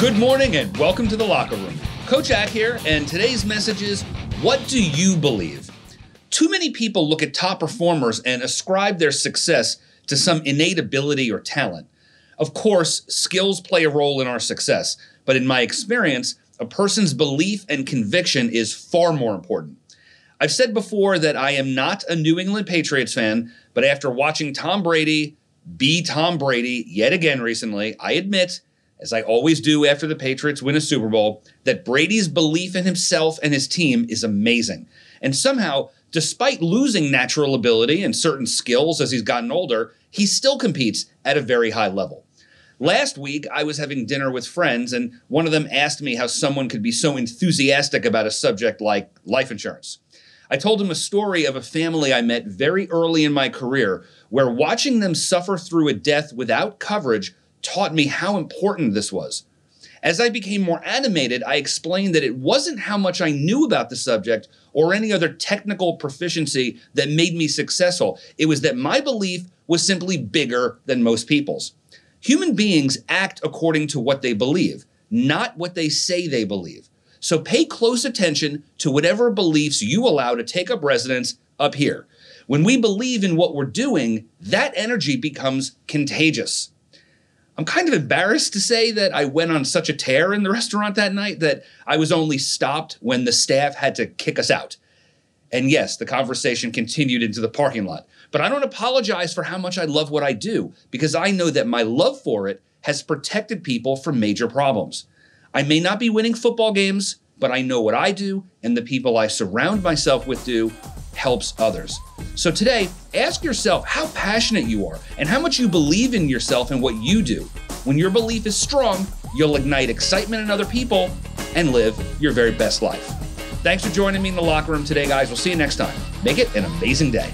Good morning and welcome to the locker room. Coach Ack here, and today's message is What do you believe? Too many people look at top performers and ascribe their success to some innate ability or talent. Of course, skills play a role in our success, but in my experience, a person's belief and conviction is far more important. I've said before that I am not a New England Patriots fan, but after watching Tom Brady be Tom Brady yet again recently, I admit as I always do after the Patriots win a Super Bowl, that Brady's belief in himself and his team is amazing. And somehow, despite losing natural ability and certain skills as he's gotten older, he still competes at a very high level. Last week, I was having dinner with friends, and one of them asked me how someone could be so enthusiastic about a subject like life insurance. I told him a story of a family I met very early in my career where watching them suffer through a death without coverage taught me how important this was. As I became more animated, I explained that it wasn't how much I knew about the subject or any other technical proficiency that made me successful. It was that my belief was simply bigger than most people's. Human beings act according to what they believe, not what they say they believe. So pay close attention to whatever beliefs you allow to take up residence up here. When we believe in what we're doing, that energy becomes contagious. I'm kind of embarrassed to say that I went on such a tear in the restaurant that night that I was only stopped when the staff had to kick us out. And yes, the conversation continued into the parking lot. But I don't apologize for how much I love what I do because I know that my love for it has protected people from major problems. I may not be winning football games, but I know what I do and the people I surround myself with do helps others. So today, ask yourself how passionate you are and how much you believe in yourself and what you do. When your belief is strong, you'll ignite excitement in other people and live your very best life. Thanks for joining me in the locker room today, guys. We'll see you next time. Make it an amazing day.